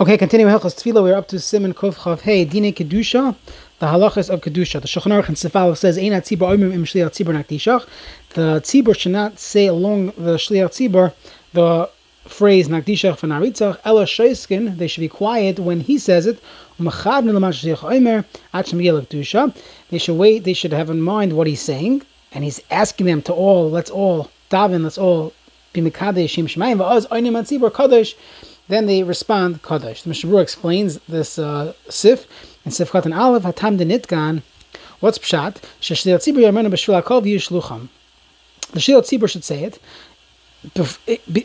Okay, continuing Hilchas Tefillah, we're up to Siman Kuf Chav Hey, Dine Kedusha, the halachas of Kedusha. The Shulchan Aruch in Sefalov says, Ein tzibur oimim im shliach tzibur nakdishach. The tzibur should not say along the shliach tzibur the phrase nakdishach for naritzach, ela shoiskin, they should be quiet when he says it, umachad nilamash shliach oimer, at shem kedusha. They should wait, they should have in mind what he's saying, and he's asking them to all, let's all daven, let's all be mekadesh shim shemayim, va'oz oinim tzibur kadosh, then they respond Kaddish. The Mishnah explains this uh, sif and Sif Katan Aleph Hatam de Nitgan. What's pshat? The Shliach Tzibur should say it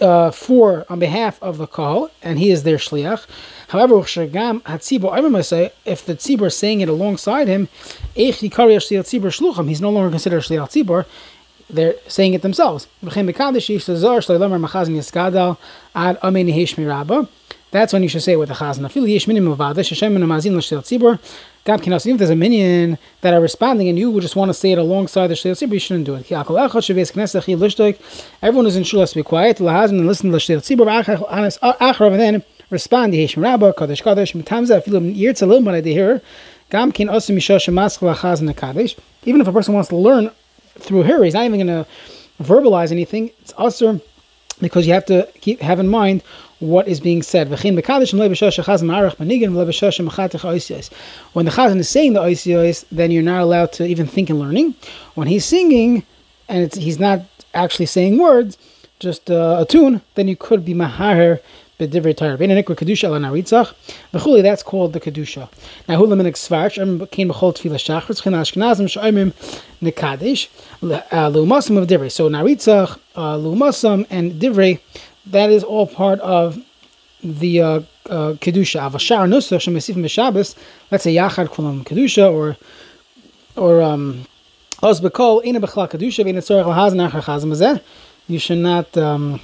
uh, for on behalf of the Kahal, and he is their shliach. However, if the tzibur is saying it alongside him, he's no longer considered shliach tzibur they're saying it themselves. That's when you should say it with the chazan. If there's a minyan that are responding and you just want to say it alongside the shliach tzibur, you shouldn't do it. Everyone is in shul has to be quiet and listen to the shliach tzibur, and then respond. Yesh mirabah, kadosh kadosh, mitamza, afilu yirtza lil manay deher, gam kin osu mishosh maschal chazan. Even if a person wants to learn through her. He's not even going to verbalize anything. It's usher because you have to keep have in mind what is being said. When the chazan is saying the oisiyos, then you're not allowed to even think in learning. When he's singing and he's not actually saying words, just uh, a tune, then you could be mahar Bein anikra kedusha naritzach. V'chuli, that's called the kedusha. Now, hu lemin eksvarch, em came b'chol tefillah shachar, tzchin ashkenazim sh'oimim nekadish, lu'umasam of divrei. So naritzach, uh, lu'umasam, and divrei, that is all part of the uh, uh, kedusha. Avashar nusach let's say yachad kulam kedusha, or or um, b'kol, ina kedusha, v'ina achar You should not... Um,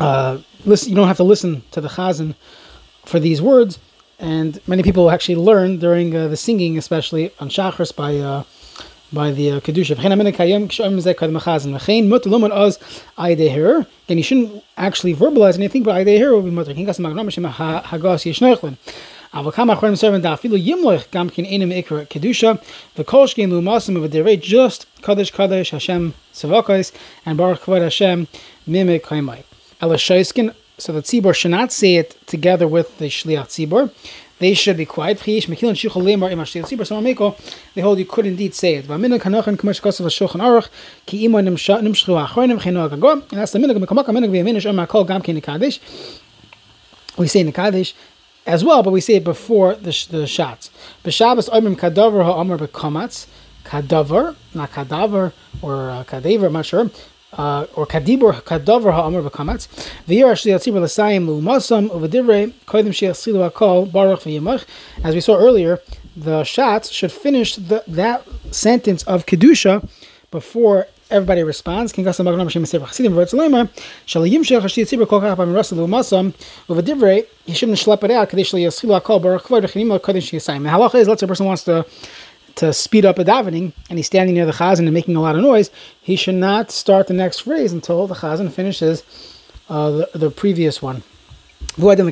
uh, listen, you don't have to listen to the chazan for these words. And many people actually learn during uh, the singing, especially on shachris by uh, by the uh, kedusha. And you shouldn't actually verbalize anything, but aydeher will be mutter. אבל כמה אחרונים סרבן דאפילו ימלך גם כן אינם עיקר קדושה וכל שכן לעומסם ובדרי just קדש קדש השם סבוקוס and ברוך כבוד השם מימי קיימי. Ela Shoiskin, so the tzibor should not say it together with the shliach tzibor. They should be quiet. They hold you could indeed say it. And that's the minhag We say Kaddish as well, but we say it before the, the shatz. B'Shabbos oimim kadaver ha'amar b'kamatz. Kadaver, not kadaver or uh, kadaver, I'm not sure uh, or kadibur kadavar ha'amar b'kamatz v'yir ashli atzibur l'sayim lu'masam uvedivrei hakol baruch v'yimach as we saw earlier the shatz should finish the, that sentence of kedusha before everybody responds. King Gasam Magnum Shem Sefer Chassidim Tzibur Kol Uvedivrei he shouldn't schlep it out Baruch. The halacha is let's say a person wants to to speed up a davening and he's standing near the chazan and making a lot of noise, he should not start the next phrase until the chazan finishes uh, the, the previous one. Anytime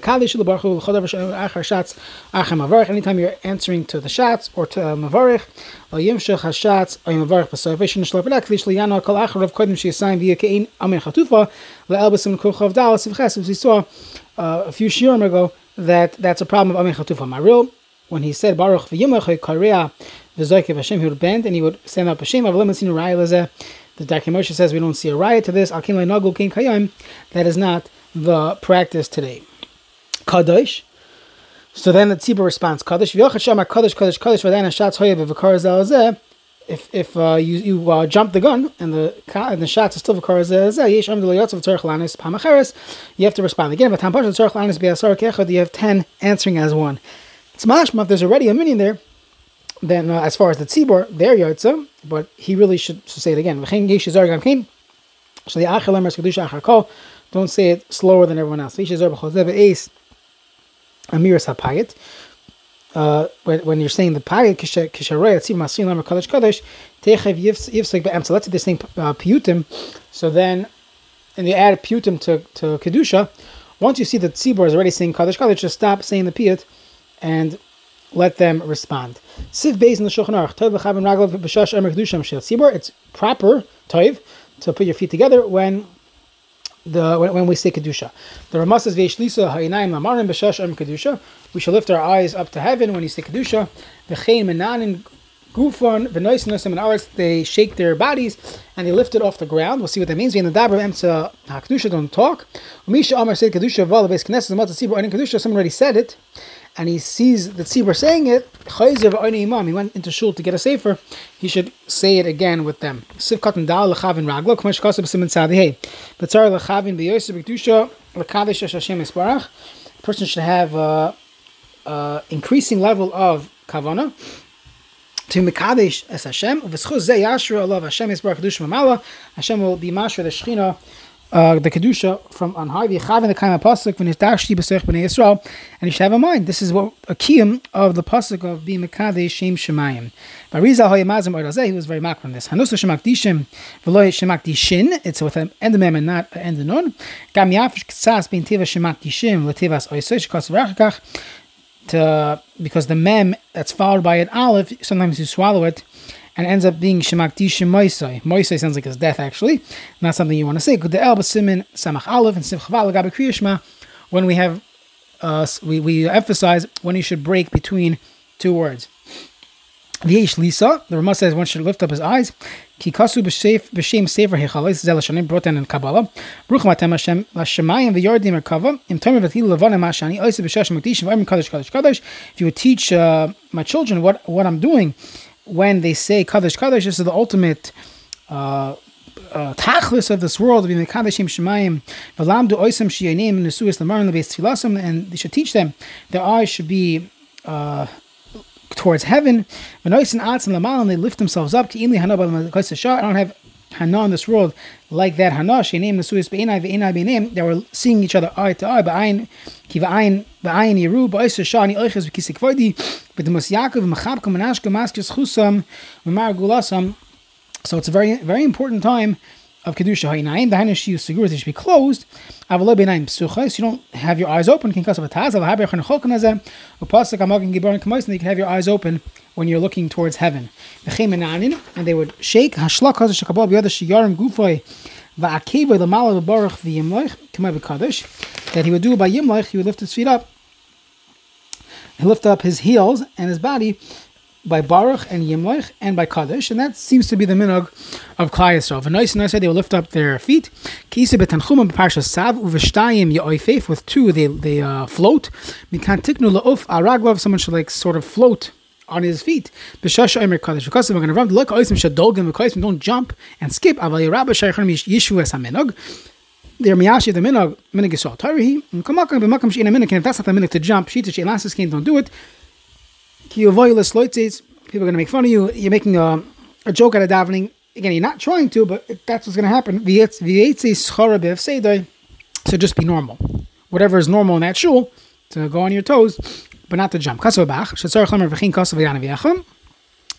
you're answering to the shatz or to uh, mavarich, we saw uh, a few shiurim ago that that's a problem of amin chatufa. Maril, when he said baruch v'yimach korea v'zoykev Hashem, he would bend and he would stand up Hashem. I've seen a raya. The Darkei Moshe says we don't see a riot to this. Akim le'nagul king kayim. That is not the practice today. Kadosh. So then the tzibur responds, Kadosh v'yochad shama Kadosh Kadosh Kadosh v'dayin hashatz hoyev v'kar zelazeh. If if uh, you you uh, jump the gun and the and the shatz are still v'kar zelazeh, yesh am deloyotzav tzorich lanis pamacheres, you have to respond again. But you have ten answering as one. It's mashma if there's already a minyan there then uh, as far as the tzibor, their yotza, but he really should, should say it again. So the achal, don't say it slower than everyone else. Uh, when, when you're saying the payit, kisharoy, kadosh kadosh. So let's say this thing uh, piyutim. So then, and you add piyutim to, to kedusha, Once you see that Tzibor is already saying Kaddish Kaddish, just stop saying the Piyut and let them respond. Siv Beis in the. It's proper, Tov, to put your feet together when the when, when we say kedusha. The Ramah says b'shash kedusha. We shall lift our eyes up to heaven when you say kedusha. V'chein menanin Gufon, Venois, Nosim, and Aretz, they shake their bodies and they lift it off the ground. We'll see what that means. In the Dabra Emtza HaKedusha, don't talk. Umisha Amar said Kedusha, Val, Ves Knesset, Zmat, Tzibur, and Kedusha, someone already said it, and he sees the Tzibur saying it, Imam, he went into Shul to get a safer, he should say it again with them. Siv Katan Dal, Lechavin Raglo, Kmash Kasab, Siman Tzadi, hey, Betzar, Lechavin, B'yosef, Kedusha, Lekavish, Hashem, Esparach, a person should have uh, increasing level of kavana to Mekadesh as Hashem. Hashem will be mashra the shechina, uh, the kedusha from on high. V'chav in the of pasuk dashti b'sech b'nei Yisrael, and you should have in mind this is what a kiyum of the pasuk of being Mekadesh shem shemayim. Barizal hayamazim orazeh he was very makron on this. Hanusa shemakdishim v'loy shemakdishin. It's with an end mem and not an end nun. Gam yafish ktsas bein teva shemakdishim l'tevas oisoy shekos v'rachakach to because the mem that's followed by an aleph, sometimes you swallow it and ends up being shemakdishim moisai. Moisai sounds like his death actually, not something you want to say. The elba simin samach aleph and simchaval gabe kriyishma. When we have, uh, we we emphasize when you should break between two words. V'yesh lisa. The Ramah says one should lift up his eyes. Kikasu b'shem sefer hechalis zel hashanim brought in Kabbalah. Bruch matem Hashem l'shemayim v'yardim merkava. Im tomer v'til levanim mashani oisa b'shesh makdishim v'ayim kadosh kadosh kadosh. If you would teach uh, my children what what I'm doing when they say kadosh kadosh, this is the ultimate. Uh, uh, tachlis of this world, and they should teach them their eyes should be uh, towards heaven. And they lift themselves up. I don't have Hana in this world like that Hana. Shenem nesuis be'enai ve'enai be'enem. They were seeing each other eye to eye. Ba'ayin ki va'ayin ba'ayin yiru ba'oiser shani oiches v'kisik v'odi. But the Mos Yaakov mechabkom menashka maskes chusam v'mar gulasam. So it's a very very important time of kedusha ha'inayim. The hanish sigur they should be closed. Avalo b'inayim psuchos. You don't have your eyes open. Can of a taz. Av haber chanachol kanazeh. Upasik amagin gibaron kamois. And you can have your eyes open when you're looking towards heaven. And they would shake hashlak hazash shakabal b'yada shiyarim gufay. Va'akeva l'mala v'baruch v'yimloich. Kamei b'kadosh. That he would do by yimloich. He would lift his feet up. He lift up his heels and his body by Baruch and Yimloich and by Kaddish, and that seems to be the minog of Klal Yisrael. And nice and nice they will lift up their feet. Kisa betanchum b'parsha sav uv'shtayim ya'oifef with two they they uh, float. Mikan tiknu la'uf araglav someone should like sort of float on his feet. B'shash omer Kaddish because we're going to run look oisim shadolgim v'koisim don't jump and skip. Aval yerabba shaychon yishu es haminog. They're miyashi the minog minog yisrael tarihi. Kamakam b'makam she'ina minog and if that's not the minog to jump, shita she'elasis can't don't do it. People are going to make fun of you. You're making a, a joke out of davening. Again, you're not trying to, but that's what's going to happen. So just be normal. Whatever is normal in that shul, to go on your toes, but not to jump.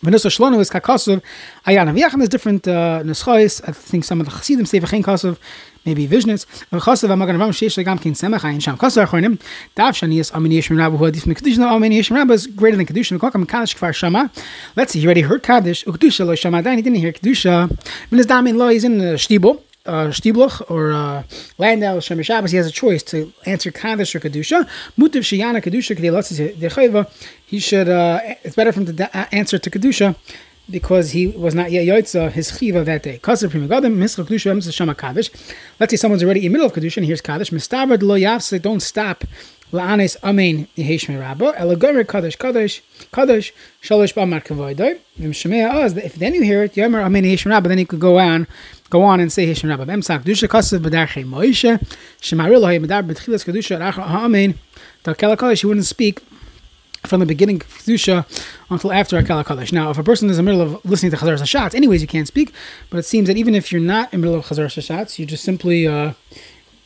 Venusa Shlono is Kakosov. Ayan Aviachan is different uh, Neschais. I think some of the Chassidim say V'chein Kosov, maybe Vishnitz. V'chosov Amagan Ram Sheish Legam Kin Semach Ayin Sham Kosov Achronim. Dav Shani is Amini Yishim Rabba who Adif Mekadushin. Amini Yishim Rabba is greater than Kedushin. V'kokam Kaddish Kfar Shama. Let's see, he already heard Kaddish. Ukdusha Lo Shama Dain. He didn't hear Kedusha. V'niz Damin Lo, he's in the Shtibel uh, Stibluch or uh, Landau Shem Shabbos, he has a choice to answer Kaddish or Kedusha. Mutav Shiyana Kedusha Kedei He should. Uh, it's better for him to da- answer to Kedusha because he was not yet Yotza his chiva that day. Kaser Prima Gadim Mischa Kedusha Emes Shama Kaddish. Let's say someone's already in the middle of Kedusha and here's Kaddish. Mistabad Lo. Don't stop. La'anes Amen Yehesh Rabba. Elagomer Kaddish Kaddish Kaddish Shalosh Ba'amar Kavoidoi. If then you hear it, Yomer Amen Yehesh Rabba, then you could go on go on and say Hishim Rabba. Emsak, Dusha Kasav B'darchei Moishe, Shemaril Hay Medar B'tchilas Kedusha Takela Kalish, he wouldn't speak from the beginning Kedusha until after Akala Kalash. Now, if a person is in the middle of listening to Chazar Hashatz, anyways, you can't speak, but it seems that even if you're not in the middle of Chazar Hashatz, you just simply, uh,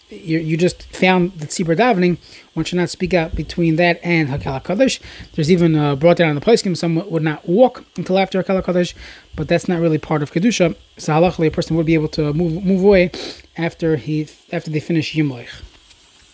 you, you just found the tzibur davening, one should not speak out between that and Hakala Kaddish. There's even uh, brought down in the place some would not walk until after Hakala Kaddish, but that's not really part of Kedusha. So halachically, a person would be able to move move away after he after they finish Yimloich.